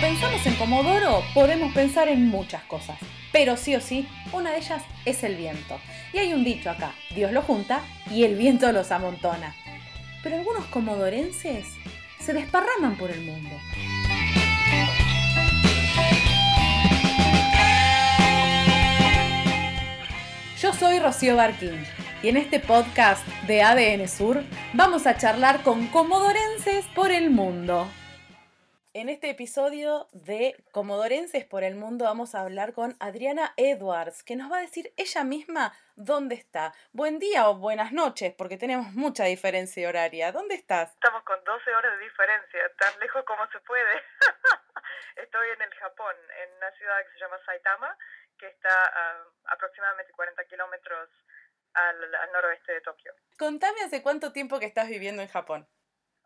pensamos en Comodoro, podemos pensar en muchas cosas. Pero sí o sí, una de ellas es el viento. Y hay un dicho acá, Dios lo junta y el viento los amontona. Pero algunos comodorenses se desparraman por el mundo. Yo soy Rocío Barquín y en este podcast de ADN Sur vamos a charlar con comodorenses por el mundo. En este episodio de Comodorenses por el Mundo vamos a hablar con Adriana Edwards, que nos va a decir ella misma dónde está. Buen día o buenas noches, porque tenemos mucha diferencia horaria. ¿Dónde estás? Estamos con 12 horas de diferencia, tan lejos como se puede. Estoy en el Japón, en una ciudad que se llama Saitama, que está a aproximadamente 40 kilómetros al, al noroeste de Tokio. Contame hace cuánto tiempo que estás viviendo en Japón.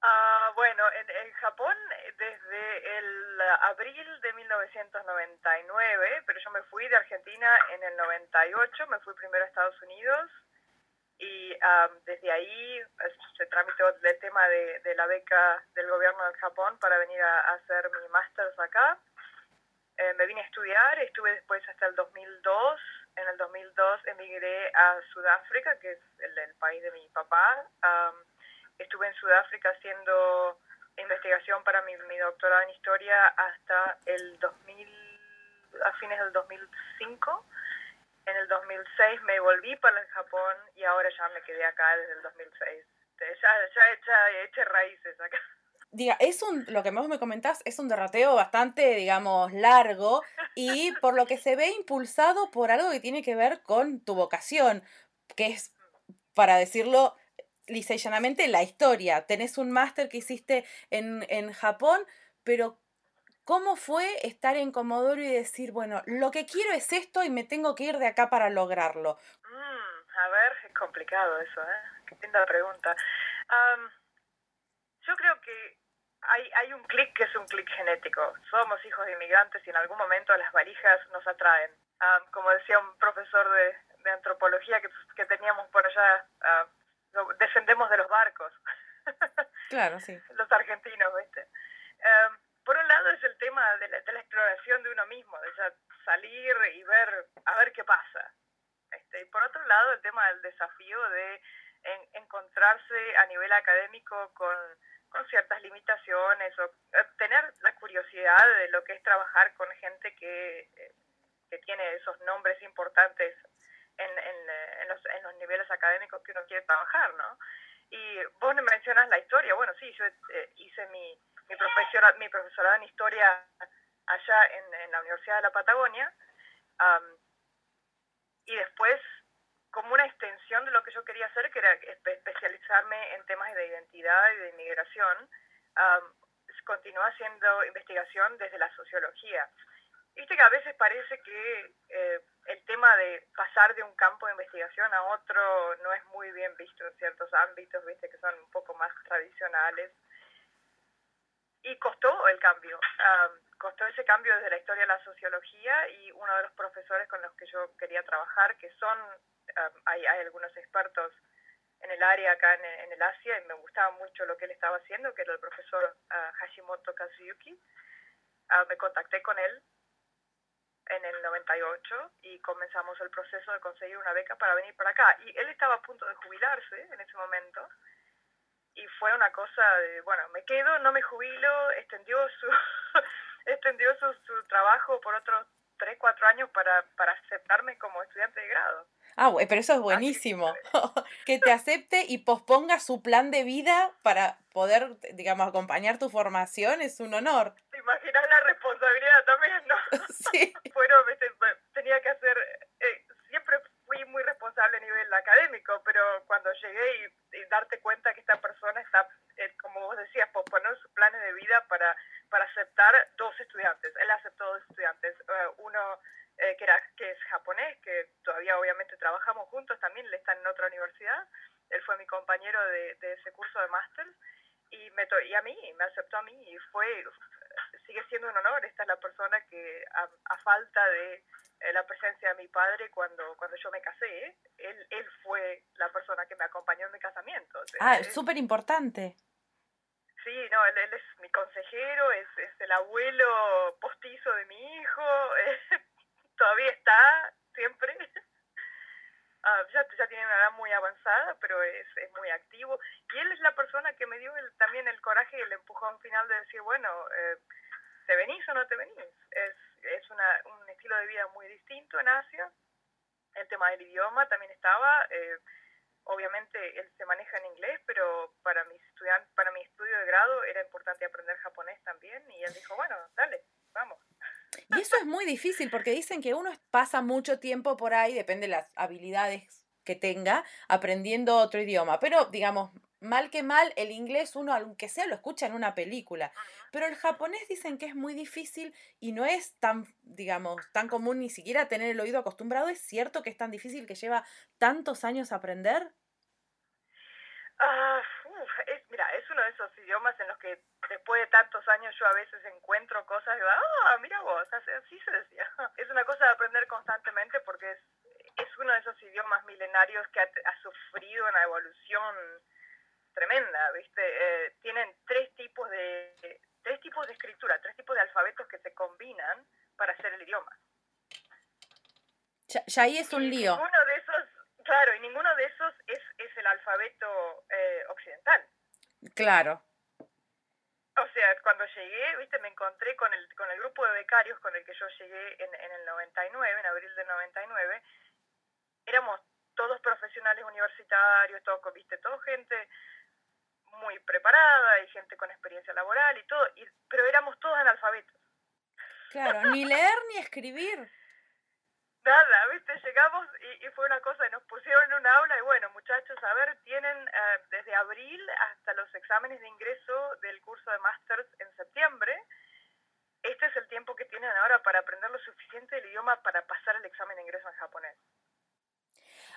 Ah, bueno, en, Japón eh, desde el abril de 1999, pero yo me fui de Argentina en el 98, me fui primero a Estados Unidos y ah, desde ahí se tramitó el tema de, la beca del gobierno del Japón para venir a, a hacer mi máster acá. Eh, me vine a estudiar, estuve después hasta el 2002. En el 2002 emigré a Sudáfrica, que es el, el país de mi papá. Um, estuve en Sudáfrica haciendo investigación para mi, mi, doctorado en historia hasta el 2000, a fines del 2005. En el 2006 me volví para el Japón y ahora ya me quedé acá desde el 2006. Ya, ya, he hecho raíces acá. Diga, es un, lo que vos me comentás, es un derrateo bastante, digamos, largo y por lo que se ve impulsado por algo que tiene que ver con tu vocación, que es, para decirlo, lisa y llanamente la historia. Tenés un máster que hiciste en, en Japón, pero ¿cómo fue estar en Comodoro y decir, bueno, lo que quiero es esto y me tengo que ir de acá para lograrlo? Mm, a ver, es complicado eso, ¿eh? Qué linda pregunta. Yo creo que hay, hay un clic que es un clic genético. Somos hijos de inmigrantes y en algún momento las valijas nos atraen. Como decía un profesor de, de antropología que, que teníamos por allá, descendemos de los barcos. Claro, sí. los argentinos, ¿viste? Um, por un lado es el tema de la, de la, exploración de uno mismo, de ya salir y ver, a ver qué pasa. Este, y por otro lado el tema del desafío de en, encontrarse a nivel académico con, con ciertas limitaciones o tener la curiosidad de lo que es trabajar con gente que, que tiene esos nombres importantes en, en, en, los, en los niveles académicos que uno quiere trabajar, ¿no? Y vos me mencionas la historia, bueno, sí, yo eh, hice mi, mi, profesora, mi profesorado en historia allá en, en la Universidad de la Patagonia um, y después como una extensión de lo que yo quería hacer, que era especializarme en temas de identidad y de inmigración, um, continué haciendo investigación desde la sociología. Viste que a veces parece que eh, el tema de pasar de un campo de investigación a otro no es muy bien visto en ciertos ámbitos, viste que son un poco más tradicionales. Y costó el cambio, um, costó ese cambio desde la historia a la sociología y uno de los profesores con los que yo quería trabajar, que son, um, hay, hay algunos expertos en el área acá en, en, el Asia y me gustaba mucho lo que él estaba haciendo, que era el profesor uh, Hashimoto Kazuyuki. Uh, me contacté con él en el 98 y comenzamos el proceso de conseguir una beca para venir para acá. Y él estaba a punto de jubilarse en ese momento y fue una cosa de, bueno, me quedo, no me jubilo, extendió su, extendió su, su trabajo por otros 3, 4 años para, para aceptarme como estudiante de grado. Ah, pero eso es buenísimo. que te acepte y posponga su plan de vida para poder, digamos, acompañar tu formación es un honor. ¿Te imaginas la responsabilidad también, no? Sí. bueno, tenía que hacer, eh, siempre fui muy responsable a nivel académico, pero cuando llegué y, y darte cuenta que esta persona está, eh, como vos decías, posponer sus planes de vida para, para aceptar dos estudiantes. Él aceptó dos estudiantes. Uh, uno eh, que, era, que es japonés, que todavía obviamente trabajamos juntos también, él está en otra universidad. Él fue mi compañero de, de ese curso de máster y, me to y a mí, me aceptó a mí y fue sigue siendo un honor. Esta es la persona que, a, a falta de eh, la presencia de mi padre cuando, cuando yo me casé, él, él fue la persona que me acompañó en mi casamiento. O sea, ah, es súper importante. Sí, no, él, es mi consejero, es, es, el abuelo postizo de mi hijo, eh, todavía está, siempre. Ah, ya, ya, tiene una edad muy avanzada, pero es, es, muy activo. Y él es la persona que me dio el, también el coraje y el empujón final de decir, bueno, eh, ¿te venís o no te venís? Es, es una, un estilo de vida muy distinto en Asia. El tema del idioma también estaba. Eh, obviamente él se maneja en inglés, pero para mi, estudiante, para mi estudio de grado era importante aprender japonés también. Y él dijo, bueno, dale, vamos. Y eso es muy difícil porque dicen que uno pasa mucho tiempo por ahí, depende de las habilidades que tenga, aprendiendo otro idioma. Pero, digamos, mal que mal, el inglés uno, aunque sea, lo escucha en una película. Pero el japonés dicen que es muy difícil y no es tan, digamos, tan común ni siquiera tener el oído acostumbrado. ¿Es cierto que es tan difícil que lleva tantos años aprender? Ah, es, mira, es uno de esos idiomas en los que después de tantos años yo a veces encuentro cosas y digo, ah, mira vos, así se decía. Es una cosa de aprender constantemente porque es, es uno de esos idiomas milenarios que ha, ha sufrido una evolución tremenda, ¿viste? Eh, tienen tres tipos de tres tipos de escritura, tres tipos de alfabetos que se combinan para hacer el idioma. Ya, ahí es un lío. Ninguno de esos, claro, y ninguno de esos es, es el alfabeto eh, occidental. Claro. O sea, cuando llegué, viste, me encontré con el, con el grupo de becarios con el que yo llegué en, en el 99, en abril del 99. Éramos todos profesionales universitarios, todo, viste, todo gente muy preparada y gente con experiencia laboral y todo, y, pero éramos todos analfabetos. Claro, ni leer ni escribir. Nada, viste, llegamos y, fue una cosa, nos pusieron en un aula y bueno, muchachos, a ver, tienen eh, desde abril hasta los exámenes de ingreso del curso de Masters en septiembre. Este es el tiempo que tienen ahora para aprender lo suficiente del idioma para pasar el examen de ingreso en japonés.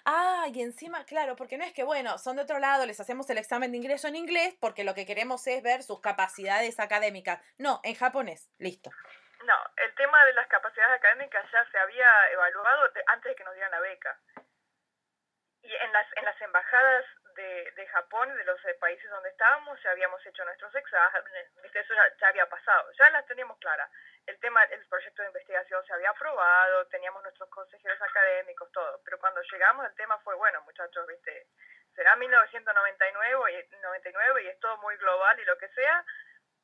Ah, y encima, claro, porque no es que, bueno, son de otro lado, les hacemos el examen de ingreso en inglés porque lo que queremos es ver sus capacidades académicas. No, en japonés, listo. No, el tema de las capacidades académicas ya se había evaluado antes de que nos dieran la beca. Y en las, en las embajadas de, de Japón, de los eh, países donde estábamos, ya habíamos hecho nuestros exámenes, eso ya, había pasado, ya las teníamos claras. El tema, el proyecto de investigación se había aprobado, teníamos nuestros consejeros académicos, todo. Pero cuando llegamos el tema fue, bueno, muchachos, viste, será 1999 y, 99 y es todo muy global y lo que sea,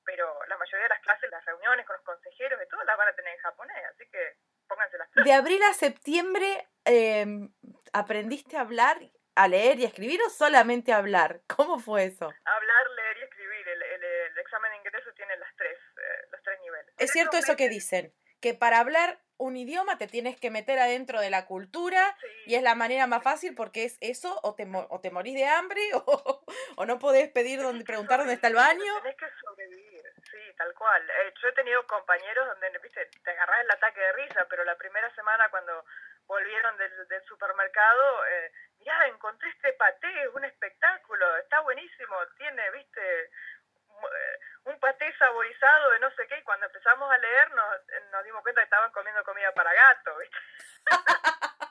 pero la mayoría de las clases, las reuniones con los consejeros y todo las van a tener en japonés, así que pónganse las De abril a septiembre em, aprendiste a hablar a leer y escribir o solamente hablar? ¿Cómo fue eso? Hablar, leer y escribir. El, el, examen de ingreso tiene las tres, eh, los tres niveles. Es cierto eso que dicen, que para hablar un idioma te tienes que meter adentro de la cultura y es la manera más fácil porque es eso o te, o te morís de hambre o, o no podés pedir donde, preguntar dónde está el baño. Tienes que sobrevivir, sí, tal cual. Eh, yo he tenido compañeros donde, viste, te agarras el ataque de risa, pero la primera semana cuando volvieron del, del supermercado, eh, ya encontré este paté, es un espectáculo, está buenísimo, tiene, viste, eh, un paté saborizado de no sé qué, y cuando empezamos a leer nos, nos dimos cuenta que estaban comiendo comida para gato, ¿viste?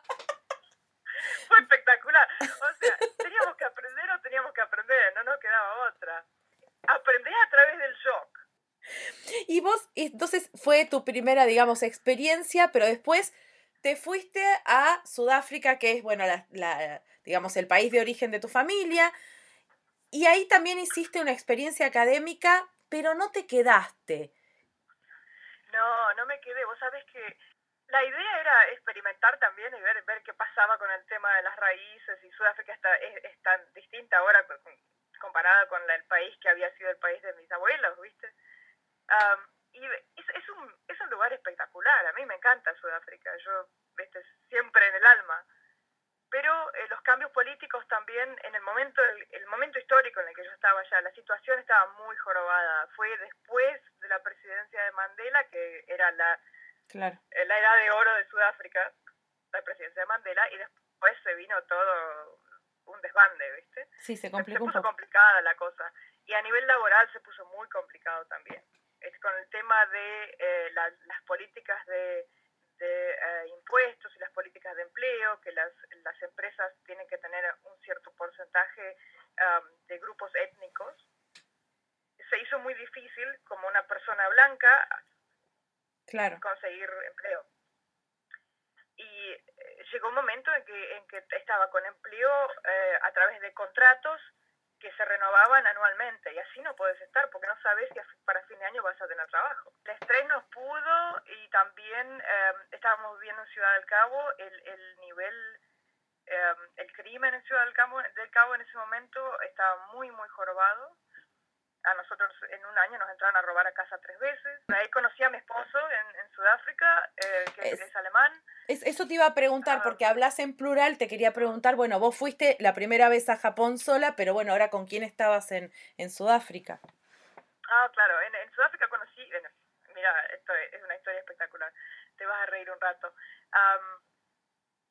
Fue espectacular. O sea, teníamos que aprender o teníamos que aprender, no nos quedaba otra. Aprendés a través del shock. Y vos, entonces fue tu primera, digamos, experiencia, pero después te fuiste a Sudáfrica, que es, bueno, la, digamos, el país de origen de tu familia, y ahí también hiciste una experiencia académica, pero no te quedaste. No, no me quedé. Vos sabés que la idea era experimentar también y ver, ver qué pasaba con el tema de las raíces, y Sudáfrica está, es, tan distinta ahora comparada con el país que había sido el país de mis abuelos, ¿viste? Y es, es, un, es un lugar espectacular, a mí me encanta Sudáfrica, yo ¿viste? siempre en el alma, pero eh, los cambios políticos también, en el momento, el, momento histórico en el que yo estaba allá, la situación estaba muy jorobada, fue después de la presidencia de Mandela, que era la, claro. Eh, la edad de oro de Sudáfrica, la presidencia de Mandela, y después se vino todo un desbande, ¿viste? Sí, se complicó. Se puso complicada la cosa. Y a nivel laboral se puso muy complicado también es con el tema de eh, las políticas de, eh, impuestos y las políticas de empleo, que las, las empresas tienen que tener un cierto porcentaje de grupos étnicos. se hizo muy difícil como una persona blanca claro. conseguir empleo. Y eh, llegó un momento en que, en que estaba con empleo eh, a través de contratos que se renovaban anualmente y así no puedes estar porque no sabes si para fin de año vas a tener trabajo. El estrés nos pudo y también eh, estábamos viviendo en Ciudad del Cabo, el, el nivel, eh, el crimen en Ciudad del Cabo, del Cabo en ese momento estaba muy, muy jorobado a nosotros en un año nos entraron a robar a casa tres veces. Ahí conocí a mi esposo en, en Sudáfrica, eh, que es, alemán. eso te iba a preguntar, ah. porque hablas en plural, te quería preguntar, bueno, vos fuiste la primera vez a Japón sola, pero bueno, ahora con quién estabas en, en Sudáfrica. Ah, claro, en, en Sudáfrica conocí, mira, esto es una historia espectacular, te vas a reír un rato.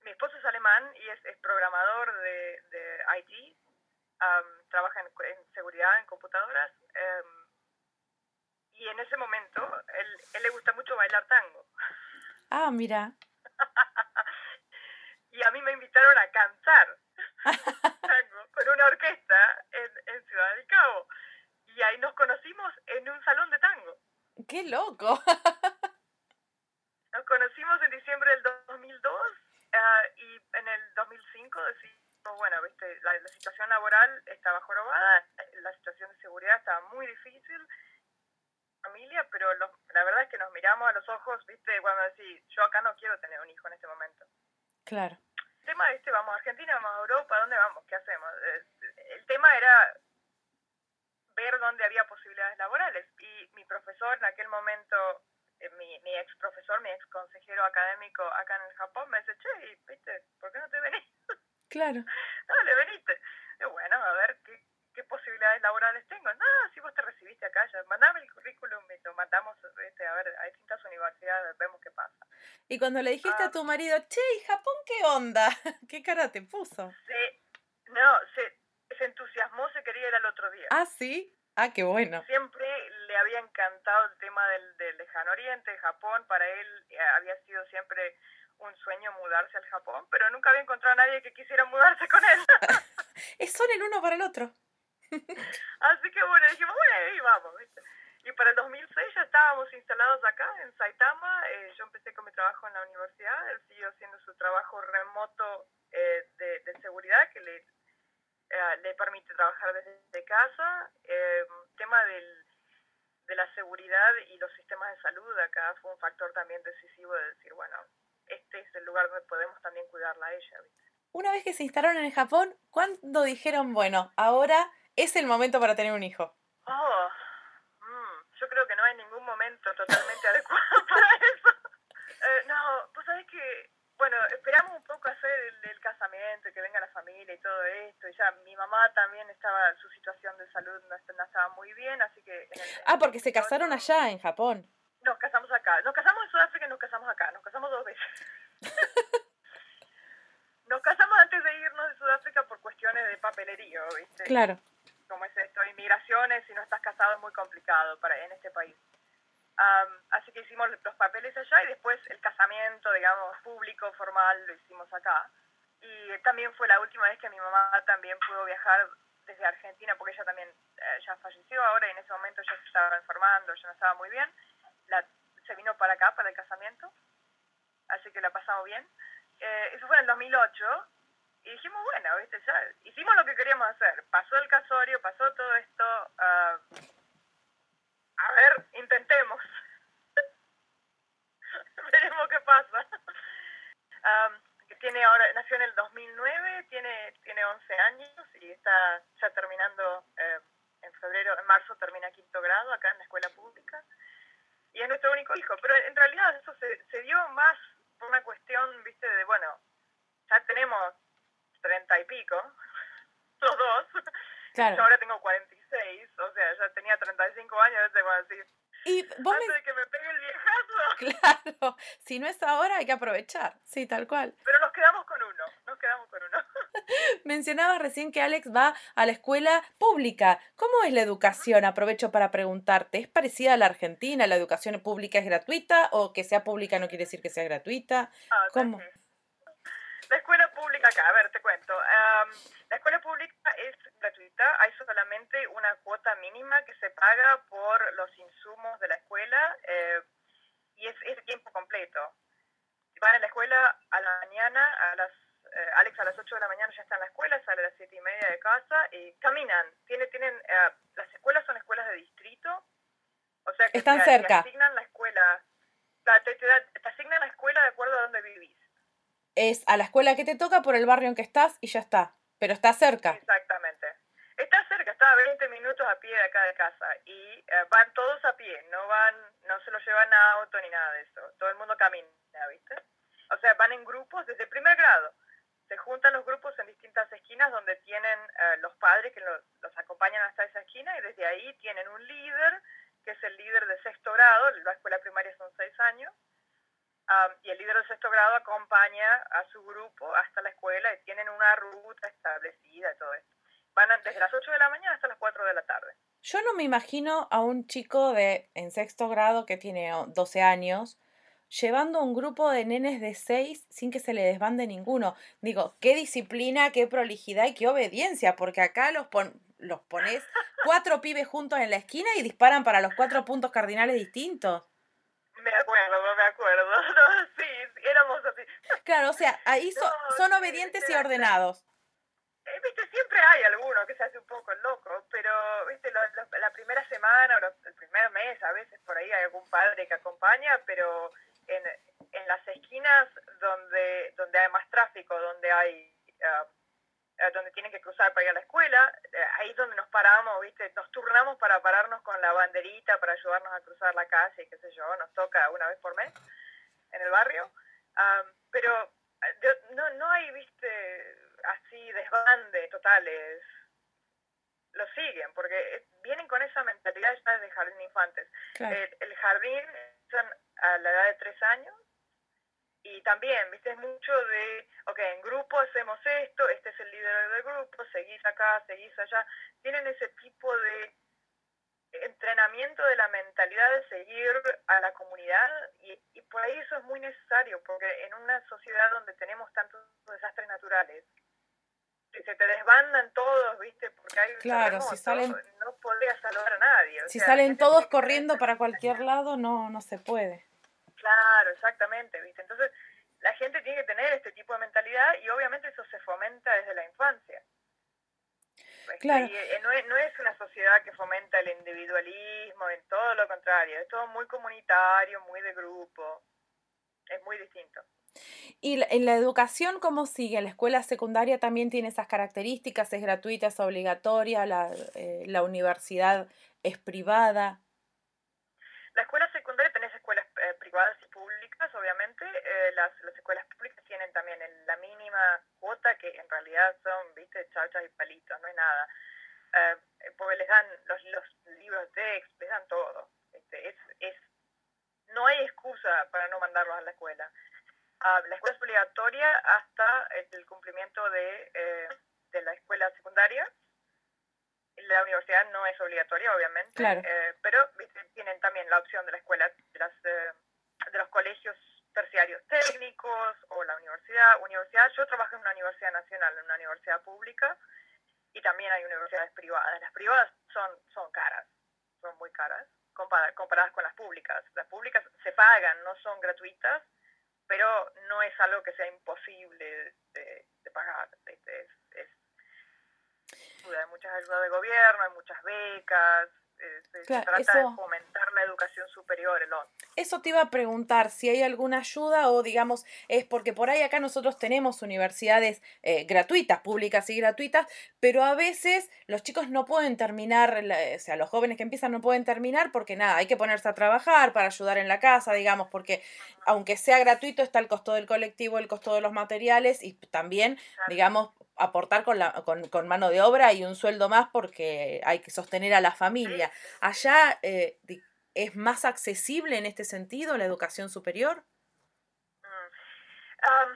mi esposo es alemán y es, es programador de, de IT, trabaja en, seguridad en computadoras em, y en ese momento él, él le gusta mucho bailar tango. Ah, mira. y a mí me invitaron a cantar tango con una orquesta en, en Ciudad del Cabo. Y ahí nos conocimos en un salón de tango. ¡Qué loco! nos conocimos en diciembre del 2002 ah, y en el 2005 decidimos bueno, viste, la, situación laboral estaba jorobada, la situación de seguridad estaba muy difícil, familia, pero la verdad es que nos miramos a los ojos, viste, cuando decís, yo acá no quiero tener un hijo en este momento. Claro. El tema este, vamos a Argentina, vamos a Europa, ¿dónde vamos? ¿Qué hacemos? El tema era ver dónde había posibilidades laborales. Y mi profesor en aquel momento, eh, mi, mi ex profesor, mi ex consejero académico acá en el Japón, me dice, che, ¿viste? ¿por qué no te venís? Claro. Dale, veniste. Y bueno, a ver qué, qué posibilidades laborales tengo. No, si vos te recibiste acá, ya mandame el currículum y lo mandamos este, a ver a distintas universidades, vemos qué pasa. Y cuando le dijiste a ah. tu marido, che, ¿y Japón qué onda? ¿Qué cara te puso? Sí, no, se, se entusiasmó, se quería ir al otro día. Ah, sí. Ah, qué bueno. Siempre le había encantado el tema del, del lejano oriente, Japón, para él eh, había sido siempre un sueño mudarse al Japón, pero nunca había encontrado a nadie que quisiera mudarse con él. Son el uno para el otro. Así que bueno, dijimos, bueno, ahí vamos. Y para el 2006 ya estábamos instalados acá en Saitama. Eh, yo empecé con mi trabajo en la universidad, él siguió haciendo su trabajo remoto eh, de, de, seguridad que le, eh, le permite trabajar desde casa. El tema del, de la seguridad y los sistemas de salud acá fue un factor también decisivo de decir, bueno, este es el lugar donde podemos también cuidarla a ella. Una vez que se instalaron en Japón, ¿cuándo dijeron, bueno, ahora es el momento para tener un hijo? Oh, mm, yo creo que no hay ningún momento totalmente adecuado para eso. Eh, no, pues sabes que, bueno, esperamos un poco hacer el, casamiento, que venga la familia y todo esto. Y ya mi mamá también estaba, su situación de salud no, estaba muy bien, así que... ah, porque se casaron allá en Japón. Nos casamos acá. Nos casamos en Sudáfrica y nos casamos acá. Nos casamos dos veces. nos casamos antes de irnos de Sudáfrica por cuestiones de papelería, ¿viste? Claro. Como es esto, inmigraciones, si no estás casado es muy complicado para en este país. así que hicimos los papeles allá y después el casamiento, digamos, público, formal, lo hicimos acá. Y también fue la última vez que mi mamá también pudo viajar desde Argentina, porque ella también eh, ya falleció ahora y en ese momento ya se estaba enfermando, ya no estaba muy bien se vino para acá, para el casamiento, así que la pasamos bien. Eh, eso fue en el 2008 y dijimos, bueno, ¿viste? Ya hicimos lo que queríamos hacer. Pasó el casorio, pasó todo esto. Ah, a ver, intentemos. Veremos qué pasa. tiene ahora, nació en el 2009, tiene, tiene 11 años y está ya terminando eh, en febrero, en marzo termina quinto grado acá en la escuela pública y es nuestro único hijo. Pero en realidad eso se, se dio más por una cuestión, viste, de, bueno, ya tenemos treinta y pico, los dos. Claro. Yo ahora tengo 46, o sea, ya tenía 35 años, te voy a decir. Y vos Antes de que me pegue el viejazo. Claro, si no es ahora hay que aprovechar, sí, tal cual. Pero nos quedamos con uno, nos quedamos con uno. Mencionabas recién que Alex va a la escuela pública. ¿Cómo es la educación? Aprovecho para preguntarte. ¿Es parecida a la Argentina? ¿La educación pública es gratuita o que sea pública no quiere decir que sea gratuita? Ah, ¿Cómo? La escuela pública acá, a ver, te cuento. la escuela pública es gratuita, hay solamente una cuota mínima que se paga por los insumos de la escuela eh, y es, es tiempo completo. Van a la escuela a la mañana, a las eh, Alex a las 8 de la mañana ya está en la escuela, sale a las 7 y media de casa y caminan. Tiene, tienen, eh, las escuelas son escuelas de distrito, o sea que Están te, cerca. asignan la escuela, te, te, asignan la escuela de acuerdo a donde vivís. Es a la escuela que te toca por el barrio en que estás y ya está, pero está cerca. Exactamente. Está cerca, está a 20 minutos a pie de acá de casa y eh, van todos a pie, no van, no se lo llevan a auto ni nada de eso, todo el mundo camina, ¿viste? O sea, van en grupos desde primer grado se juntan los grupos en distintas esquinas donde tienen eh, los padres que los, acompañan hasta esa esquina y desde ahí tienen un líder, que es el líder de sexto grado, la escuela primaria son seis años, y el líder de sexto grado acompaña a su grupo hasta la escuela y tienen una ruta establecida y todo esto. Van desde las 8 de la mañana hasta las 4 de la tarde. Yo no me imagino a un chico de en sexto grado que tiene 12 años llevando un grupo de nenes de seis sin que se le desbande ninguno. Digo, qué disciplina, qué prolijidad y qué obediencia, porque acá los, los pones cuatro pibes juntos en la esquina y disparan para los cuatro puntos cardinales distintos. Me acuerdo, me acuerdo. sí, éramos así. Claro, o sea, ahí son obedientes y ordenados. Eh, viste, siempre hay alguno que se hace un poco loco, pero viste, la primera semana o el primer mes a veces por ahí hay algún padre que acompaña, pero en, en las esquinas donde, donde hay más tráfico, donde hay... Ah, donde tienen que cruzar para ir a la escuela, eh, ahí es donde nos paramos, ¿viste? Nos turnamos para pararnos con la banderita para ayudarnos a cruzar la calle, qué sé yo, nos toca una vez por mes en el barrio. Ah, pero no, no hay, ¿viste? Así desbandes totales. Lo siguen, porque vienen con esa mentalidad ya desde jardín de infantes. El, el, jardín a la edad de tres años. Y también, viste, es mucho de, ok, en grupo hacemos esto, este es el líder del grupo, seguís acá, seguís allá. Tienen ese tipo de entrenamiento de la mentalidad de seguir a la comunidad y, y por ahí eso es muy necesario, porque en una sociedad donde tenemos tantos desastres naturales, se te desbandan todos, ¿viste? Porque hay claro, si salen, no podrías salvar a nadie. si salen todos corriendo para cualquier lado, no, no se puede. Claro, exactamente, ¿viste? Entonces, la gente tiene que tener este tipo de mentalidad y obviamente eso se fomenta desde la infancia. Claro. Y, eh, no, es, no es una sociedad que fomenta el individualismo, en todo lo contrario, es todo muy comunitario, muy de grupo, es muy distinto. ¿Y en la educación cómo sigue? ¿La escuela secundaria también tiene esas características? ¿Es gratuita, es obligatoria? ¿La, eh, la universidad es privada? La escuela secundaria tenés escuelas eh, privadas y públicas, obviamente. Eh, las, las, escuelas públicas tienen también la mínima cuota, que en realidad son, viste, chachas y palitos, no hay nada. Porque les dan los, los libros de texto, les dan todo. Este, es, es, no hay excusa para no mandarlos a la escuela. Uh, la escuela es obligatoria hasta el cumplimiento de, de la escuela secundaria la universidad no es obligatoria, obviamente, eh, pero tienen también la opción de la escuela, de, las, eh, de los colegios terciarios técnicos o la universidad. universidad. Yo trabajo en una universidad nacional, en una universidad pública, y también hay universidades privadas. Las privadas son, son caras, son muy caras, comparadas con las públicas. Las públicas se pagan, no son gratuitas, pero no es algo que sea imposible de, pagar. Es, es hay muchas ayudas de gobierno, hay muchas becas, eh, se, trata de fomentar la educación superior. El eso te iba a preguntar si hay alguna ayuda o digamos, es porque por ahí acá nosotros tenemos universidades eh, gratuitas, públicas y gratuitas, pero a veces los chicos no pueden terminar, o sea, los jóvenes que empiezan no pueden terminar porque nada, hay que ponerse a trabajar para ayudar en la casa, digamos, porque aunque sea gratuito está el costo del colectivo, el costo de los materiales y también, digamos, aportar con, la, con, con, mano de obra y un sueldo más porque hay que sostener a la familia. Allá eh, es más accesible en este sentido la educación superior. Mm.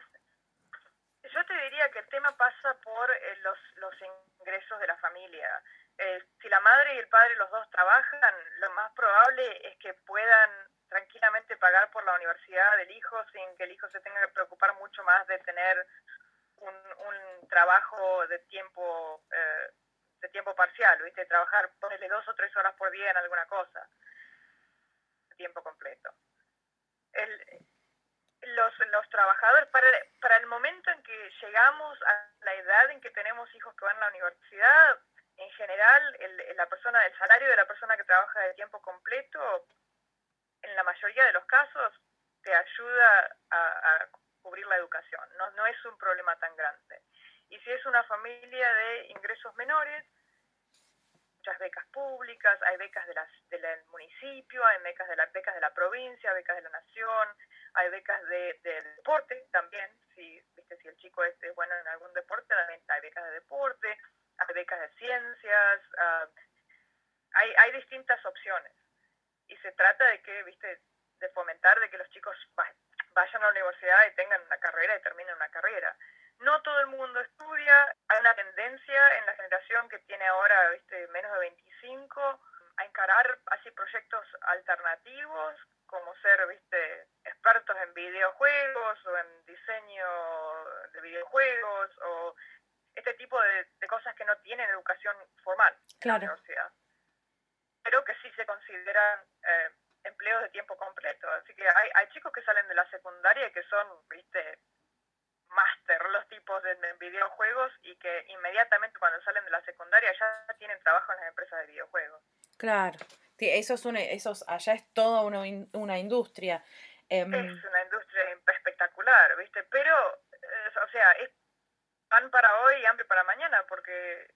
yo te diría que el tema pasa por eh, los, los ingresos de la familia. Eh, si la madre y el padre los dos trabajan, lo más probable es que puedan tranquilamente pagar por la universidad del hijo sin que el hijo se tenga que preocupar mucho más de tener un, un trabajo de tiempo eh, de tiempo parcial, ¿viste? Trabajar, ponerle dos o tres horas por día en alguna cosa, tiempo completo. El, los, los trabajadores, para, para el momento en que llegamos a la edad en que tenemos hijos que van a la universidad, en general, el, la persona, el salario de la persona que trabaja de tiempo completo, en la mayoría de los casos, te ayuda a, cubrir la educación. No, no es un problema tan grande. Y si es una familia de ingresos menores, muchas becas públicas, hay becas de las, del municipio, hay becas de las becas de la provincia, becas de la nación, hay becas de, deporte también, si, viste, si el chico es bueno en algún deporte, también hay becas de deporte, hay becas de ciencias, uh, hay, hay distintas opciones. Y se trata de que, viste, de fomentar de que los chicos vayan a la universidad y tengan una carrera y terminen una carrera. No todo el mundo estudia, hay una tendencia en la generación que tiene ahora, viste, menos de 25, a encarar así proyectos alternativos, como ser, viste, expertos en videojuegos o en diseño de videojuegos o este tipo de, cosas que no tienen educación formal en la universidad, pero que sí se consideran eh, empleos de tiempo completo. Así que hay, hay chicos que salen de la secundaria y que son, viste, máster los tipos de, videojuegos y que inmediatamente cuando salen de la secundaria ya tienen trabajo en las empresas de videojuegos. Claro, eso es una, eso allá es toda una, una industria. Em, es una industria espectacular, ¿viste? Pero, eh, o sea, es pan para hoy y hambre para mañana, porque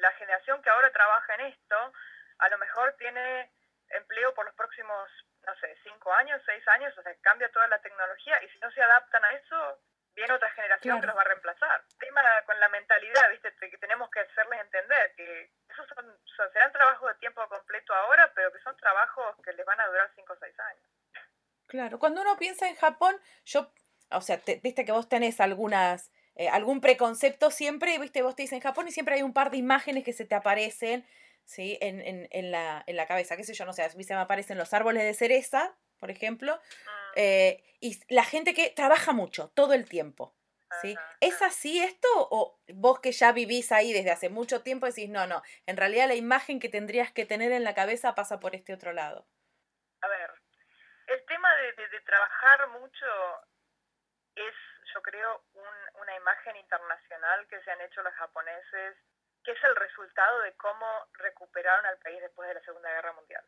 la generación que ahora trabaja en esto, a lo mejor tiene empleo por los próximos, no sé, cinco años, seis años, o sea, cambia toda la tecnología y si no se adaptan a eso, viene otra generación que los va a reemplazar. Tema con la mentalidad, ¿viste? Que tenemos que hacerles entender que esos son, serán trabajos de tiempo completo ahora, pero que son trabajos que les van a durar cinco o seis años. Claro, cuando uno piensa en Japón, yo, o sea, viste que vos tenés algunas, eh, algún preconcepto siempre, viste, vos te dicen Japón y siempre hay un par de imágenes que se te aparecen, ¿sí? En, en, en, la, en la cabeza, qué sé yo, no sé, a mí se me aparecen los árboles de cereza, por ejemplo, ah. eh, y la gente que trabaja mucho, todo el tiempo. ¿sí? ¿Es así esto o vos que ya vivís ahí desde hace mucho tiempo decís, no, no, en realidad la imagen que tendrías que tener en la cabeza pasa por este otro lado? A ver, el tema de, de, trabajar mucho es, yo creo, un, una imagen internacional que se han hecho los japoneses, que es el resultado de cómo recuperaron al país después de la Segunda Guerra Mundial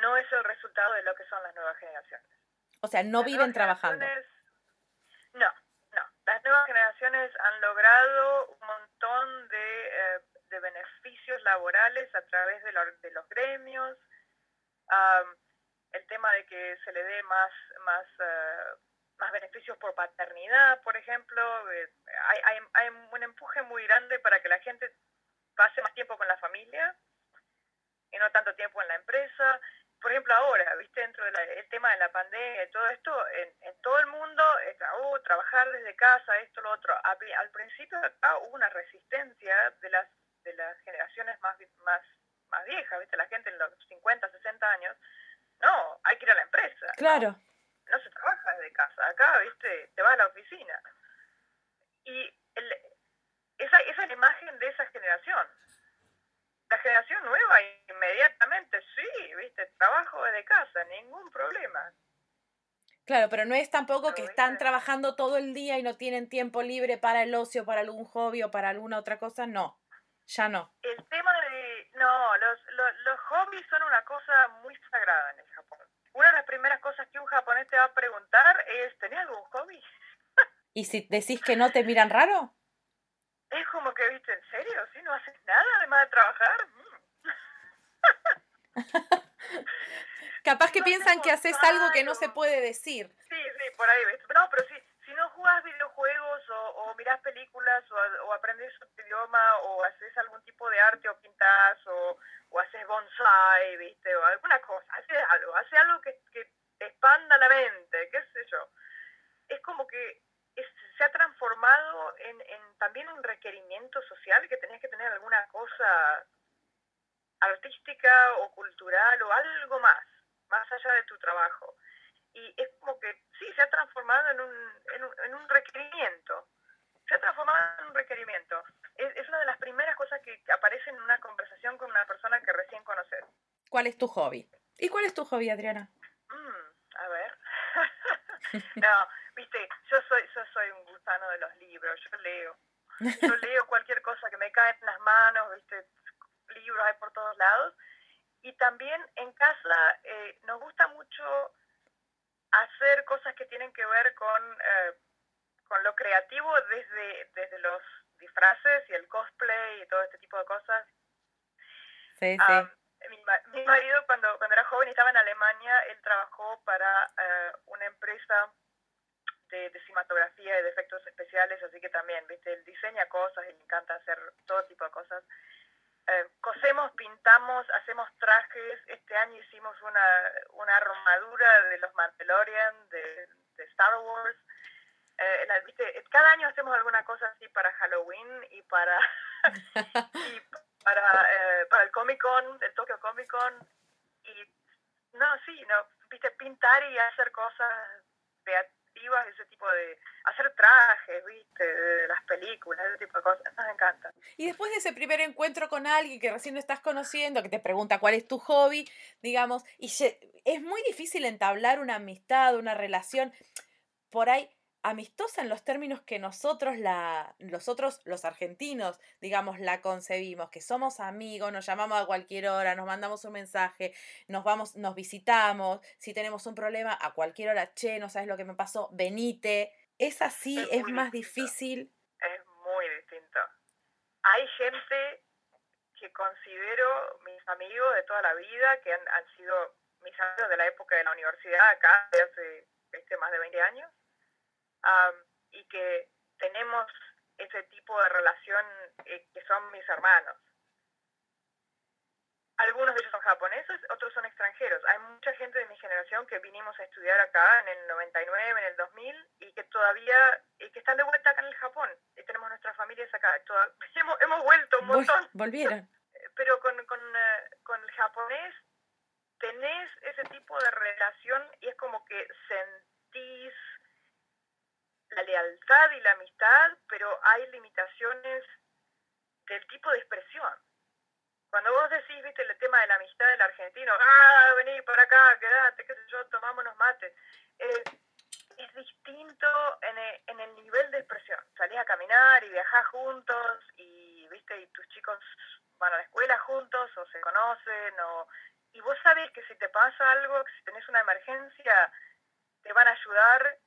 no es el resultado de lo que son las nuevas generaciones. O sea, no viven trabajando. No, no. Las nuevas generaciones han logrado un montón de, eh, de beneficios laborales a través de, de los gremios. el tema de que se le dé más, más, uh, más beneficios por paternidad, por ejemplo. Eh, hay, hay, hay un empuje muy grande para que la gente pase más tiempo con la familia y no tanto tiempo en la empresa por ejemplo, ahora, viste, dentro del tema de la pandemia y todo esto, en, todo el mundo, está, uh, trabajar desde casa, esto, lo otro. al principio acá hubo una resistencia de las, de las generaciones más, más, más viejas, viste, la gente en los 50, 60 años. No, hay que ir a la empresa. Claro. No, se trabaja desde casa. Acá, viste, te vas a la oficina. Y esa, esa es la imagen de esa generación la generación nueva inmediatamente, sí, viste, trabajo desde casa, ningún problema. Claro, pero no es tampoco que están trabajando todo el día y no tienen tiempo libre para el ocio, para algún hobby o para alguna otra cosa, no, ya no. El tema de, no, los, los, los hobbies son una cosa muy sagrada en el Japón. Una de las primeras cosas que un japonés te va a preguntar es, ¿tenés algún hobby? ¿Y si decís que no te miran raro? Es como que, viste, ¿en serio? ¿Sí? ¿No haces nada además de trabajar? Mm. Capaz que piensan que haces algo que no se puede decir. Sí, sí, por ahí, ¿ves? No, pero si, si no jugás videojuegos o, o mirás películas o, o aprendes otro idioma o haces algún tipo de arte o pintas o, o haces bonsai, ¿viste? O alguna cosa, haces algo, haces algo que, que te expanda la mente, qué sé yo. Es como que se ha transformado en, en, también un requerimiento social que tenías que tener alguna cosa artística o cultural o algo más, más allá de tu trabajo. Y es como que sí, se ha transformado en un, en un, en un requerimiento. se ha transformado en un requerimiento. Es, es una de las primeras cosas que aparece en una conversación con una persona que recién conoces. ¿Cuál es tu hobby? ¿Y cuál es tu hobby, Adriana? Mm, a ver. no, viste, yo soy, yo soy un gusano de los libros, yo leo. Yo leo cualquier cosa que me cae en las manos, viste, libros hay por todos lados. Y también en casa eh, nos gusta mucho hacer cosas que tienen que ver con, eh, con lo creativo desde, desde los disfraces y el cosplay y todo este tipo de cosas. Sí, sí. mi, marido cuando, cuando era joven y estaba en Alemania, él trabajó para eh, una empresa de, de, cinematografía y de efectos especiales, así que también, viste, él diseña cosas y le encanta hacer todo tipo de cosas. Eh, cosemos, pintamos, hacemos trajes. Este año hicimos una, una armadura de los Mandalorian, de, de Star Wars. Eh, ¿viste? Cada año hacemos alguna cosa así para Halloween y para, y para, eh, para el Comic Con, el Tokyo Comic Con. Y no, sí, no, viste, pintar y hacer cosas ese tipo de, hacer trajes, viste, las películas, ese tipo de cosas, nos encanta. Y después de ese primer encuentro con alguien que recién estás conociendo, que te pregunta cuál es tu hobby, digamos, y es muy difícil entablar una amistad, una relación, por ahí amistosa en los términos que nosotros, la, nosotros los argentinos, digamos, la concebimos, que somos amigos, nos llamamos a cualquier hora, nos mandamos un mensaje, nos vamos, nos visitamos, si tenemos un problema a cualquier hora, che, no sabes lo que me pasó, venite. Es así, es, más difícil. Es muy distinto. Hay gente que considero mis amigos de toda la vida, que han, han sido mis amigos de la época de la universidad acá, de hace este, más de 20 años y que tenemos ese tipo de relación eh, que son mis hermanos. Algunos de ellos son japoneses, otros son extranjeros. Hay mucha gente de mi generación que vinimos a estudiar acá en el 99, en el 2000 y que todavía y que están de vuelta acá en el Japón. Y tenemos nuestras familias acá. hemos, hemos, vuelto un montón. Volvieron. Pero con, con, eh, con el japonés tenés ese tipo de relación y es como que sentís la lealtad y la amistad, pero hay limitaciones del tipo de expresión. Cuando vos decís, viste, el tema de la amistad del argentino, ah, vení para acá, quedate, qué sé yo, tomámonos mate, eh, es distinto en el, en el nivel de expresión. Salís a caminar y viajás juntos y, viste, y tus chicos van a la escuela juntos o se conocen o... Y vos sabés que si te pasa algo, que si tenés una emergencia, te van a ayudar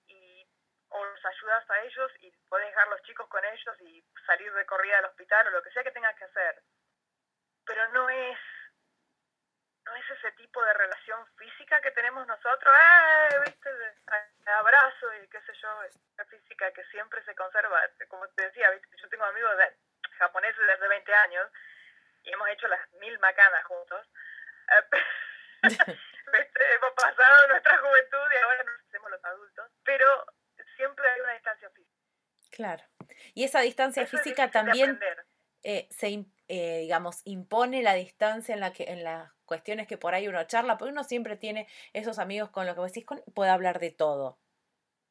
o los ayudas a ellos y puedes dejar los chicos con ellos y salir de corrida al hospital o lo que sea que tengas que hacer. Pero no es no es ese tipo de relación física que tenemos nosotros, ¡eh! ¿viste? abrazo y qué sé yo, esa física que siempre se conserva. Como te decía, ¿viste? yo tengo amigos de, japoneses desde 20 años y hemos hecho las mil macanas juntos. hemos pasado nuestra juventud y ahora nos hacemos los adultos, pero siempre hay una distancia física. Claro. Y esa distancia física también eh, se, eh, digamos, impone la distancia en la que en las cuestiones que por ahí uno charla, porque uno siempre tiene esos amigos con los que vos decís, puede hablar de todo.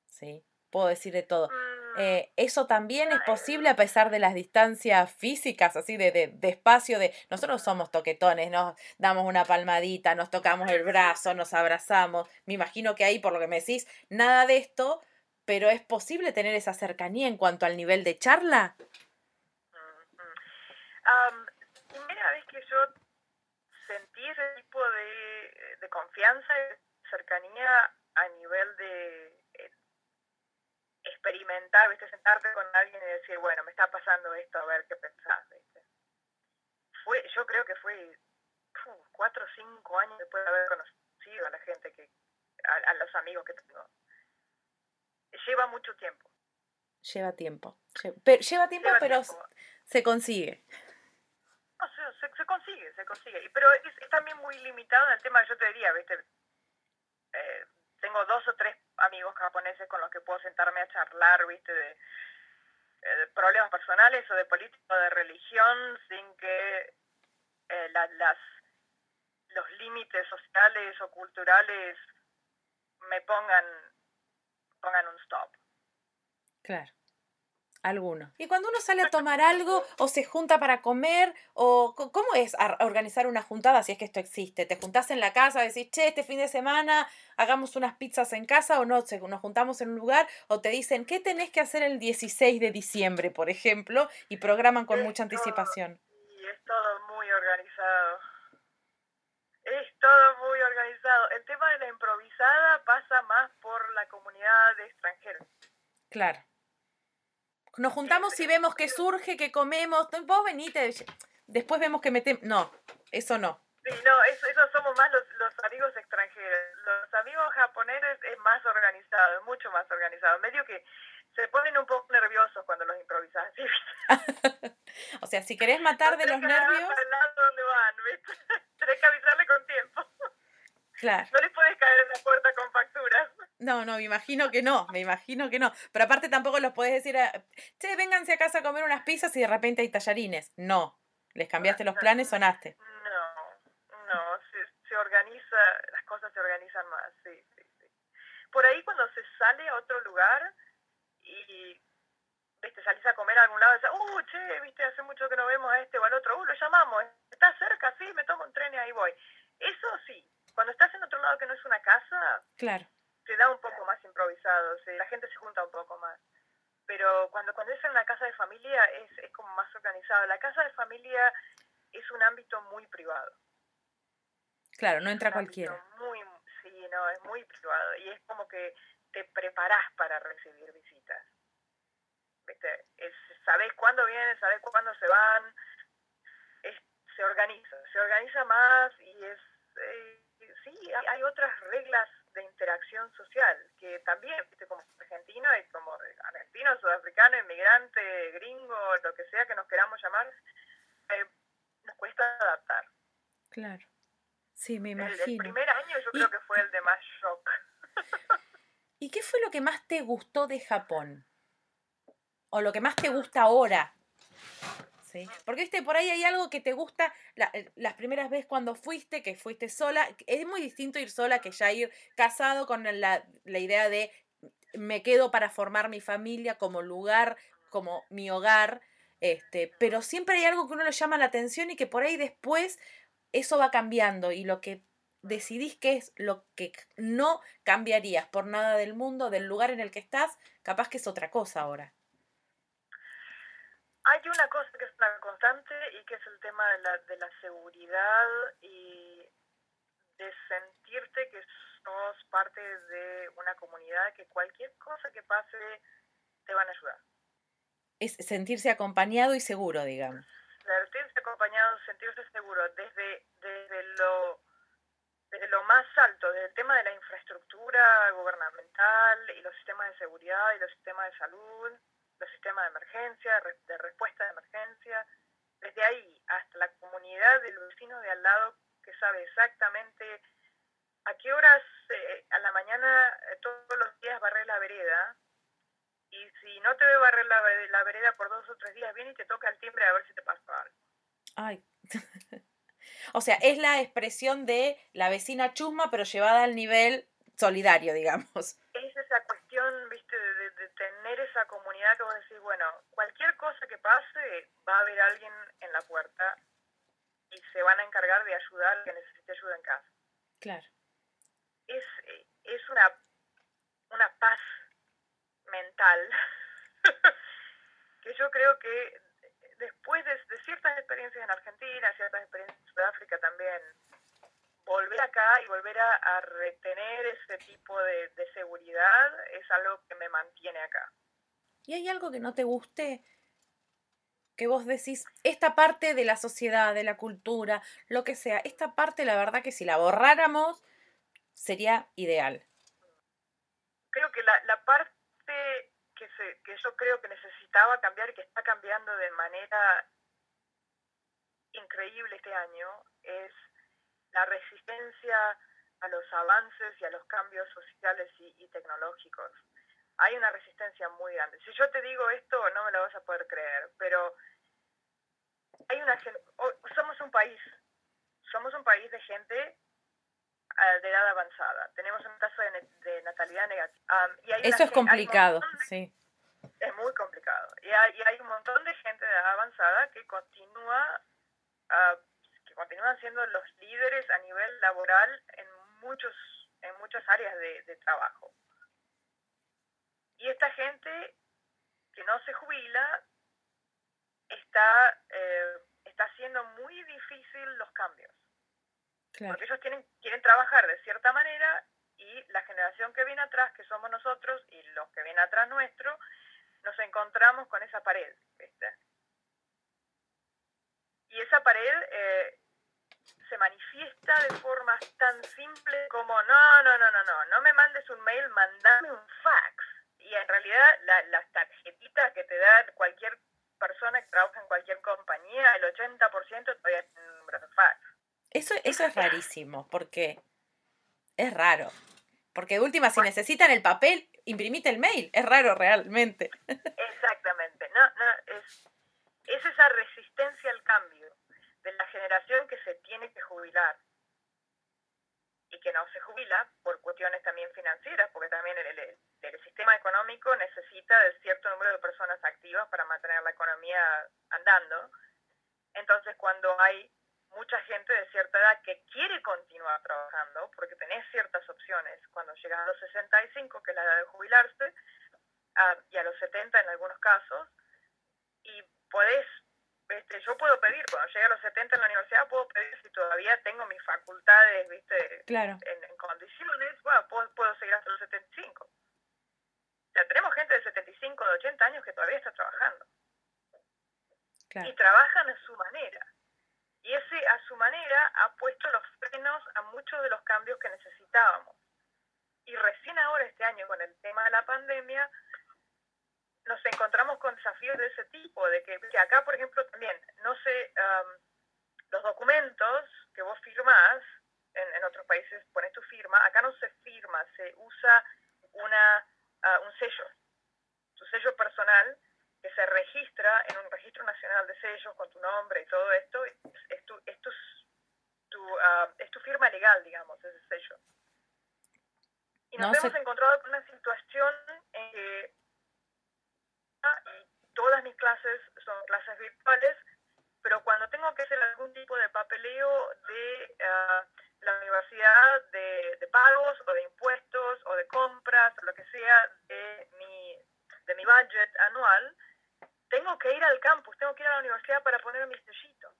¿Sí? Puedo decir de todo. Mm. Eh, eso también es posible a pesar de las distancias físicas, así de, de, de, espacio, de nosotros somos toquetones, nos damos una palmadita, nos tocamos el brazo, nos abrazamos. Me imagino que ahí, por lo que me decís, nada de esto, pero ¿es posible tener esa cercanía en cuanto al nivel de charla? Um, primera vez que yo sentí ese tipo de, de confianza y cercanía a nivel de eh, experimentar, ¿viste? sentarte con alguien y decir, bueno, me está pasando esto, a ver qué pensás. ¿viste? Fue, yo creo que fue cuatro o cinco años después de haber conocido a la gente que, a los amigos que tengo lleva mucho tiempo. Lleva tiempo. Pero, lleva tiempo, pero se consigue. se, consigue, se consigue. Pero es, también muy limitado en el tema que yo te diría, ¿viste? Eh, tengo dos o tres amigos japoneses con los que puedo sentarme a charlar, ¿viste? De, eh, problemas personales o de política o de religión sin que eh, las, los límites sociales o culturales me pongan pongan un stop. Claro. Algunos. Y cuando uno sale a tomar algo o se junta para comer, o ¿cómo es organizar una juntada si es que esto existe? ¿Te juntás en la casa, decís, che, este fin de semana hagamos unas pizzas en casa o no? Nos juntamos en un lugar o te dicen, ¿qué tenés que hacer el 16 de diciembre, por ejemplo? Y programan con mucha anticipación. Y es todo muy organizado. Es todo muy organizado. El tema de la improvisada pasa más por la comunidad de extranjeros. Claro. Nos juntamos y vemos que surge, que comemos. Vos venite, después vemos que metemos. No, eso no. Sí, no, eso, somos más los, los, amigos extranjeros. Los amigos japoneses es más organizado, es mucho más organizado. Medio que se ponen un poco nerviosos cuando los improvisas. o sea, si querés matar de los nervios. van, Tenés que avisarle con tiempo. Claro. No les puedes caer en la puerta con facturas. No, no, me imagino que no, me imagino que no. Pero aparte tampoco los podés decir, a, che, vénganse a casa a comer unas pizzas y de repente hay tallarines. No, les cambiaste los planes, sonaste. No, no, se, se organiza, las cosas se organizan más, sí, sí, sí. Por ahí cuando se sale a otro lugar y viste, salís a comer a algún lado y dices, uh, che, viste, hace mucho que no vemos a este o al otro, uh, lo llamamos, está cerca, sí, me tomo un tren y ahí voy. Eso sí, cuando estás en otro lado que no es una casa, claro. se da un poco más improvisado, la gente se junta un poco más. Pero cuando, cuando es en una casa de familia es, es como más organizado. La casa de familia es un ámbito muy privado. Claro, no entra cualquiera. Muy, sí, no, es muy privado. Y es como que te preparás para recibir visitas. ¿Viste? Es, sabés cuándo vienen, sabés cuándo se van. Es, se organiza, se organiza más y es... Eh, sí, hay otras reglas de interacción social que también, ¿viste? como argentino y como argentino, sudafricano, inmigrante, gringo, lo que sea que nos queramos llamar, eh, nos cuesta adaptar. Claro. Sí, me imagino. El, primer año yo creo que fue el de más shock. ¿Y qué fue lo que más te gustó de Japón? ¿O lo que más te gusta ahora porque, viste, por ahí hay algo que te gusta eh, las primeras veces cuando fuiste, que fuiste sola. Es muy distinto ir sola que ya ir casado con la, la idea de me quedo para formar mi familia como lugar, como mi hogar. Este, pero siempre hay algo que uno le llama la atención y que por ahí después eso va cambiando y lo que decidís que es lo que no cambiarías por nada del mundo, del lugar en el que estás, capaz que es otra cosa ahora. Hay una cosa que es una constante y que es el tema de la, de la seguridad y de sentirte que sos parte de una comunidad que cualquier cosa que pase te van a ayudar. Es sentirse acompañado y seguro, digamos. Sentirse acompañado, sentirse seguro, desde, desde, lo, desde lo más alto, desde el tema de la infraestructura gubernamental y los sistemas de seguridad y los sistemas de salud, los sistemas de emergencia, de respuesta de emergencia, desde ahí hasta la comunidad del vecino de al lado que sabe exactamente a qué horas eh, a la mañana eh, todos los días barrer la vereda y si no te ve barrer la, la, vereda por dos o tres días viene y te toca el timbre a ver si te pasa algo. Ay. o sea, es la expresión de la vecina chusma pero llevada al nivel solidario, digamos. Es esa tener esa comunidad que vos decís, bueno, cualquier cosa que pase, va a haber alguien en la puerta y se van a encargar de ayudar al que necesite ayuda en casa. Claro. Es, es una, una paz mental que yo creo que después de, de, ciertas experiencias en Argentina, ciertas experiencias en Sudáfrica también, volver acá y volver a, retener ese tipo de, seguridad es algo que me mantiene acá. ¿Y hay algo que no te guste? Que vos decís, esta parte de la sociedad, de la cultura, lo que sea, esta parte la verdad que si la borráramos sería ideal. Creo que la, la parte que, se, que yo creo que necesitaba cambiar y que está cambiando de manera increíble este año es la resistencia a los avances y a los cambios sociales y, tecnológicos. Hay una resistencia muy grande. Si yo te digo esto, no me lo vas a poder creer, pero hay una somos un país, somos un país de gente ah, de edad avanzada. Tenemos un caso de, natalidad negativa. Eso es complicado, sí. Es muy complicado. Y hay, y hay un montón de gente de edad avanzada que continúa, uh, continúan siendo los líderes a nivel laboral en muchos en muchas áreas de, de trabajo. Y esta gente que no se jubila está, eh, está haciendo muy difícil los cambios. Porque ellos tienen, quieren trabajar de cierta manera y la generación que viene atrás, que somos nosotros, y los que vienen atrás nuestro, nos encontramos con esa pared, ¿viste? Y esa pared eh, se manifiesta de formas tan simples como, no, no, no, no, no, no me mandes un mail, mandame un fax. Y en realidad la, las tarjetitas que te da cualquier persona que trabaja en cualquier compañía, el 80% todavía tiene un número de fax. Eso, eso es rarísimo, porque es raro. Porque de última, si necesitan el papel, imprimite el mail. Es raro realmente. Exactamente. No, no, es, es esa resistencia al cambio de la generación que se tiene que jubilar y que no se jubila por cuestiones también financieras, porque también el, el, el, sistema económico necesita de cierto número de personas activas para mantener la economía andando. Entonces, cuando hay mucha gente de cierta edad que quiere continuar trabajando, porque tenés ciertas opciones cuando llegas a los 65, que es la edad de jubilarse, uh, y a los 70 en algunos casos, y podés, este, yo puedo pedir, cuando llegue a los 70 en la universidad, puedo pedir si todavía tengo mis facultades, viste, claro. en, en, condiciones, bueno, puedo, puedo seguir hasta los 75. O sea, tenemos gente de 75, de 80 años que todavía está trabajando. Claro. Y trabajan a su manera y ese, a su manera, ha puesto los frenos a muchos de los cambios que necesitábamos. Y recién ahora, este año, con el tema de la pandemia, nos encontramos con desafíos de ese tipo, de que, que acá, por ejemplo, también, no sé, um, los documentos que vos firmás, en, en, otros países pones tu firma, acá no se firma, se usa una, uh, un sello, tu sello personal, que se registra en un registro nacional de sellos con tu nombre y todo esto, es, es tu, es tu, tu uh, es tu firma legal, digamos, ese sello. Y nos no hemos se... encontrado con una situación en que ah, todas mis clases virtuales, pero cuando tengo que hacer algún tipo de papeleo de uh, la universidad, de, de pagos o de impuestos o de compras o lo que sea de mi, de mi budget anual, tengo que ir al campus, tengo que ir a la universidad para poner mi sellito.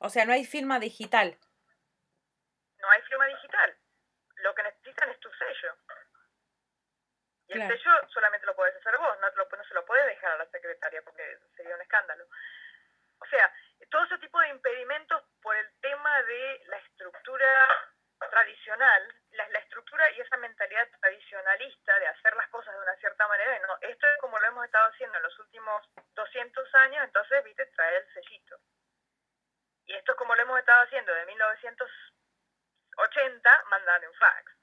O sea, no hay firma digital. No hay firma digital. Lo que necesitan es tu sello. Y claro. el sello solamente lo puedes hacer vos, no, lo, no se lo puedes dejar a la secretaria porque sería un escándalo. O sea, todo ese tipo de impedimentos por el tema de la estructura tradicional, la, la, estructura y esa mentalidad tradicionalista de hacer las cosas de una cierta manera, no, esto es como lo hemos estado haciendo en los últimos 200 años, entonces, viste, trae el sellito. Y esto es como lo hemos estado haciendo de 1980, mandar un fax.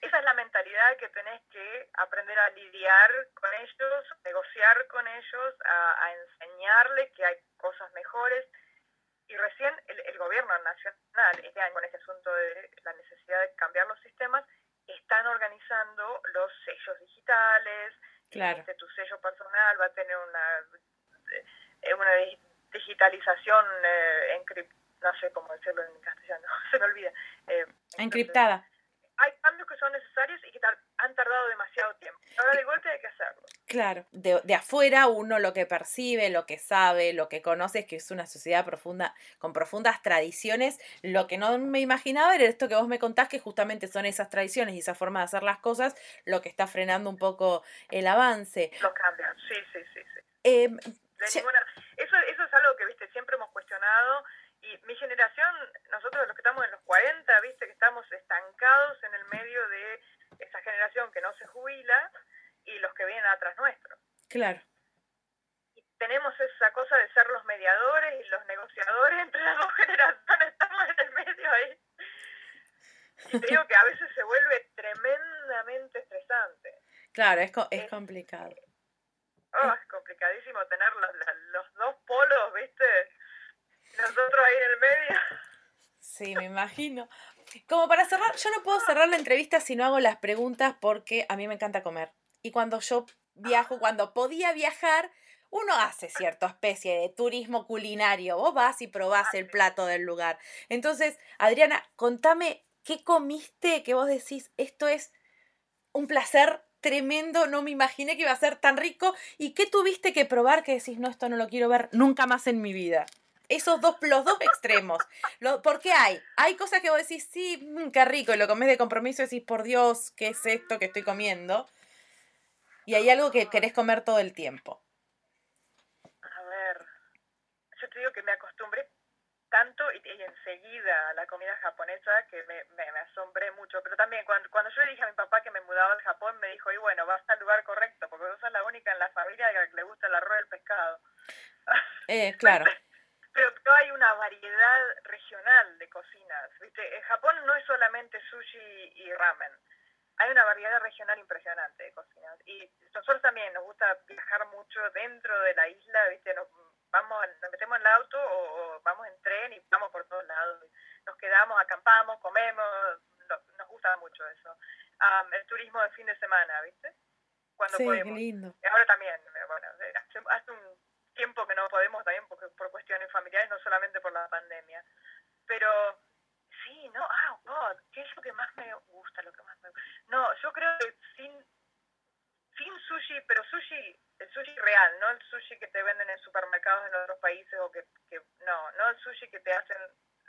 Esa es la mentalidad que tenés que aprender a lidiar con ellos, negociar con ellos, a, a enseñarles que hay cosas mejores, y recién el, el, gobierno nacional, este año con este asunto de la necesidad de cambiar los sistemas, están organizando los sellos digitales, claro. este, tu sello personal va a tener una, eh, una digitalización eh, encript, no sé cómo decirlo en castellano, se me olvida. Eh, Encriptada. Hay cambios que son necesarios y que tar han tardado demasiado tiempo. Ahora de golpe hay que hacerlo. Claro, de, de, afuera uno lo que percibe, lo que sabe, lo que conoce es que es una sociedad profunda, con profundas tradiciones. Lo que no me imaginaba era esto que vos me contás, que justamente son esas tradiciones y esa forma de hacer las cosas lo que está frenando un poco el avance. Los cambios, sí, sí, sí. sí. Eh, ninguna, eso, eso es algo que, viste, siempre hemos cuestionado y mi generación, nosotros los que estamos en los 40, viste, que estamos estancados en el medio de esa generación que no se jubila y los que vienen atrás nuestro. Claro. Y tenemos esa cosa de ser los mediadores y los negociadores entre las dos generaciones, estamos en el medio ahí. Y te digo que a veces se vuelve tremendamente estresante. Claro, es, co es, es complicado. Oh, es complicadísimo tener los, los dos polos, ¿viste? Nosotros ahí en el medio. Sí, me imagino. Como para cerrar, yo no puedo cerrar la entrevista si no hago las preguntas porque a mí me encanta comer. Y cuando yo viajo, cuando podía viajar, uno hace cierta especie de turismo culinario. Vos vas y probás el plato del lugar. Entonces, Adriana, contame, ¿qué comiste que vos decís, esto es un placer tremendo, no me imaginé que iba a ser tan rico? ¿Y qué tuviste que probar que decís, no, esto no lo quiero ver nunca más en mi vida? Esos dos, los dos extremos. Lo, ¿Por qué hay? Hay cosas que vos decís, sí, mm, qué rico, y lo comes de compromiso y decís, por Dios, ¿qué es esto que estoy comiendo? Y hay algo que querés comer todo el tiempo yo te digo que me acostumbré tanto y, enseguida a la comida japonesa que me, me, asombré mucho. Pero también cuando, cuando yo le dije a mi papá que me mudaba al Japón, me dijo, y bueno, vas al lugar correcto, porque vos sos la única en la familia que le gusta el arroz y el pescado. Eh, claro. pero, pero, hay una variedad regional de cocinas. ¿viste? En Japón no es solamente sushi y ramen. Hay una variedad regional impresionante de cocinas. Y nosotros también nos gusta viajar mucho dentro de la isla, ¿viste? Nos, vamos, nos metemos en el auto o, vamos en tren y vamos por todos lados. Nos quedamos, acampamos, comemos, nos gusta mucho eso. el turismo de fin de semana, ¿viste? Cuando sí, podemos. Qué lindo. Ahora también, bueno, eh, hace, un tiempo que no podemos también por, por cuestiones familiares, no solamente por la pandemia. Pero sí, no, ah, God, ¿qué es lo que más me gusta? Lo que más me No, yo creo que sin sin sushi, pero sushi, el sushi real, no el sushi que te venden en supermercados en otros países o que, que no, no el sushi que te hacen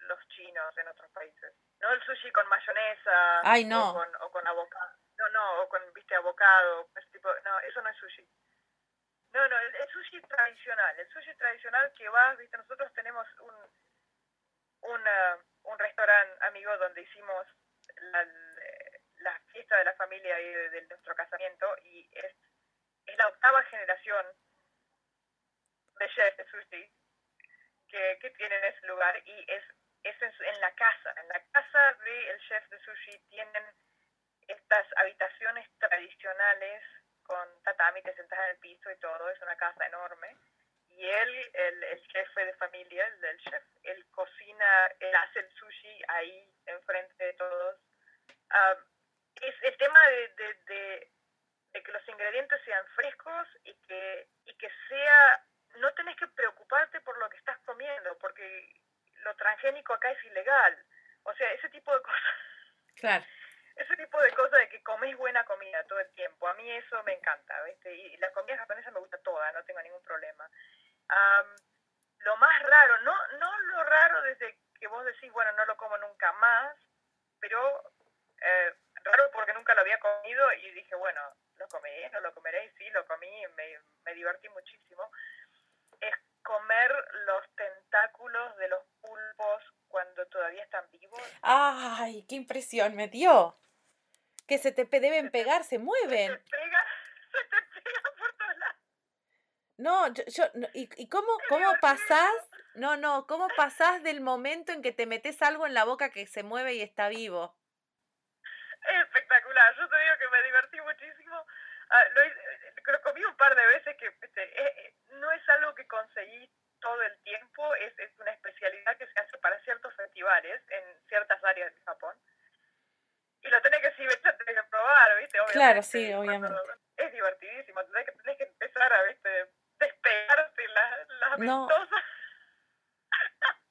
los chinos en otros países. No el sushi con mayonesa Ay, no. o con, o con avocado. No, no, o con, viste, avocado, ese tipo, no, eso no es sushi. No, no, el, sushi tradicional, el sushi tradicional que vas, viste, nosotros tenemos un, un, un restaurante amigo donde hicimos la, fiesta de la familia y de, nuestro casamiento y es, es la octava generación de chefs de sushi que, que tienen ese lugar y es, es en la casa, en la casa del chef de sushi tienen estas habitaciones tradicionales con tatami, te sentas en el piso y todo, es una casa enorme. Y él, el, el jefe de familia, el del chef, él cocina, él hace el sushi ahí enfrente de todos. Um, es el tema de, de, de, que los ingredientes sean frescos y que, y que sea, no tenés que preocuparte por lo que estás comiendo, porque lo transgénico acá es ilegal. O sea, ese tipo de cosas. Claro. Ese tipo de cosas de que comes buena comida todo el tiempo. A mí eso me encanta, ¿viste? Y la comida japonesa me gusta toda, no tengo ningún problema. Lo más raro, no, no lo raro desde que vos decís, bueno, no lo como nunca más, pero eh, raro porque nunca lo había comido y dije, bueno, lo comeré, no lo comeré, y sí, lo comí, me, me divertí muchísimo. Es comer los tentáculos de los pulpos cuando todavía están vivos. ¡Ay, qué impresión me dio! Que se te deben pegar, se mueven. Se te pega por todos lados. No, yo, yo ¿y, ¿y cómo, cómo pasás? No, no, ¿cómo pasás del momento en que te metes algo en la boca que se mueve y está vivo? Es espectacular. Yo te digo que me divertí muchísimo. Ah, lo, comí un par de veces que este, eh, eh, no es algo que conseguí todo el tiempo, es, es una especialidad que se hace para ciertos festivales en ciertas áreas de Japón. Y lo tenés que, sí, tenés que probar, ¿viste? Obviamente, claro, sí, obviamente. Es divertidísimo, tenés que, tenés que empezar a, ¿viste? Despegarte las la no.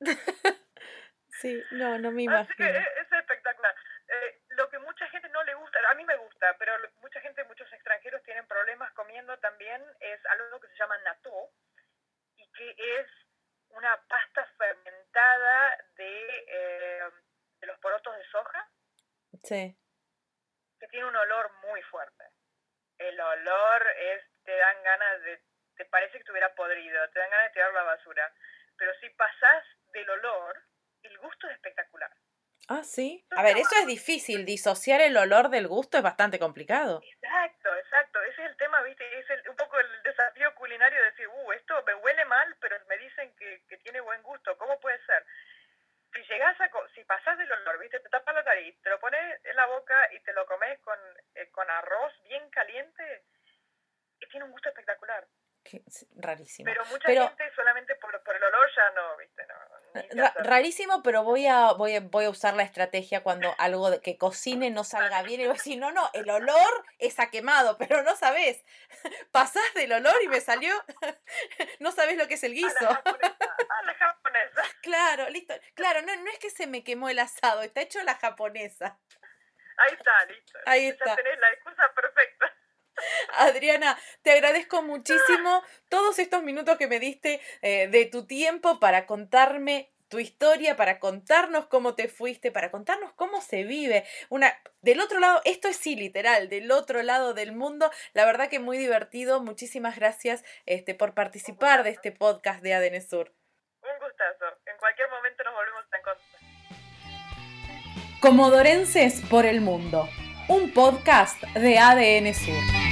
sí, no, no me imagino. Así que es espectacular. Eh, lo que mucha gente no le gusta, a mí me gusta, pero mucha gente, muchos extranjeros tienen problemas comiendo también, es algo que se llama natto y que es una pasta fermentada de, eh, de los porotos de soja. Sí. Que tiene un olor muy fuerte. El olor es, te dan ganas de, te parece que estuviera podrido, te dan ganas de tirar la basura. Pero si pasás del olor, el gusto es espectacular. Ah, sí. A ver, eso es difícil. Disociar el olor del gusto es bastante complicado. Exacto, exacto. Ese es el tema, ¿viste? Es el, un poco el desafío culinario de decir, uh, esto me huele mal, pero me dicen que, que tiene buen gusto. ¿Cómo puede ser? Si llegas a, si pasas del olor, ¿viste? Te tapas la nariz, te lo pones en la boca y te lo comes con, eh, con arroz bien caliente, tiene un gusto espectacular. Rarísimo. Pero mucha gente solamente por, el olor ya no, ¿viste? rarísimo, pero voy a, voy, a, voy a usar la estrategia cuando algo que cocine no salga bien y voy a decir, no, no, el olor es a quemado, pero no sabes. Pasás del olor y me salió, no sabes lo que es el guiso. A la japonesa. Claro, listo. Claro, no, no es que se me quemó el asado, está hecho la japonesa. Ahí está, listo. Ahí ya está. tenés la excusa perfecta. Adriana, te agradezco muchísimo todos estos minutos que me diste eh, de tu tiempo para contarme tu historia, para contarnos cómo te fuiste, para contarnos cómo se vive. Una, del otro lado, esto es sí, literal, del otro lado del mundo. La verdad que muy divertido. Muchísimas gracias este, por participar de este podcast de ADN Sur. Un gustazo. En cualquier momento nos volvemos a encontrar. Comodorenses por el Mundo, un podcast de ADN Sur.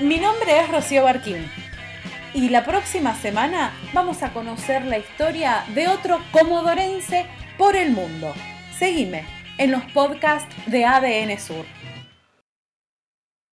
Mi nombre es Rocío Barquín y la próxima semana vamos a conocer la historia de otro comodorense por el mundo. Seguime en los podcasts de ADN Sur.